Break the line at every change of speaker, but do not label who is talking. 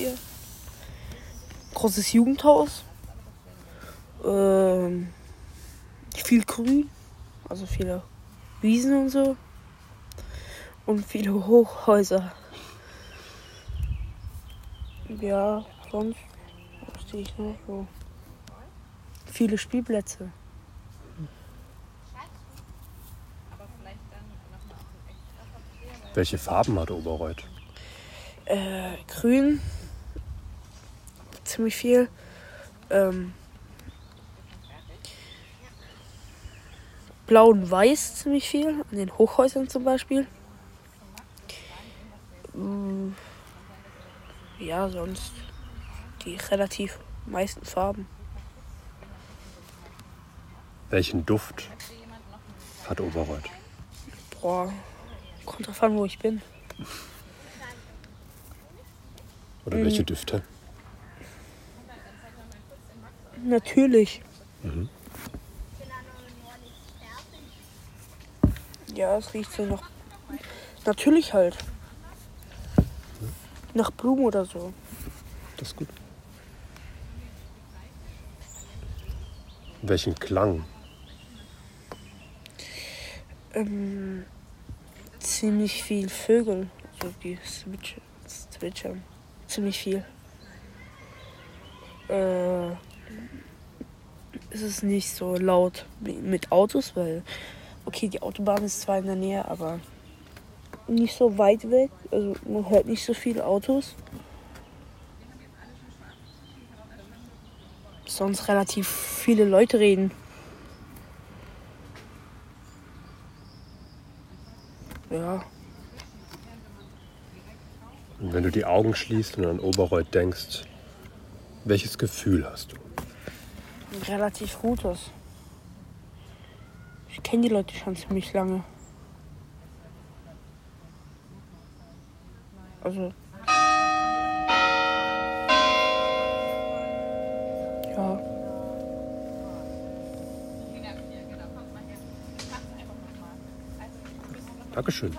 viel. Großes Jugendhaus. Ähm, viel Grün. Also viele Wiesen und so. Und viele Hochhäuser. Ja, sonst was stehe ich noch so. Viele Spielplätze.
Welche Farben hat Oberreuth?
Äh, grün. Ziemlich viel. Ähm, Blau und Weiß ziemlich viel. An den Hochhäusern zum Beispiel. Mm, Ja, sonst die relativ meisten Farben.
Welchen Duft hat Oberreuth?
Boah, kommt drauf an, wo ich bin.
Oder welche Düfte?
Natürlich. Ja, es riecht so nach. Natürlich halt. Nach Blumen oder so.
Das ist gut. Welchen Klang?
Ähm, ziemlich viel Vögel. So die zwitschern. Ziemlich viel. Äh, es ist nicht so laut mit Autos, weil, okay, die Autobahn ist zwar in der Nähe, aber nicht so weit weg. Also man hört nicht so viele Autos. Sonst relativ viele Leute reden. Ja.
Und wenn du die Augen schließt und an Oberreuth denkst, welches Gefühl hast du?
Relativ gutes. Ich kenne die Leute schon ziemlich lange. Also. Ja.
Dankeschön.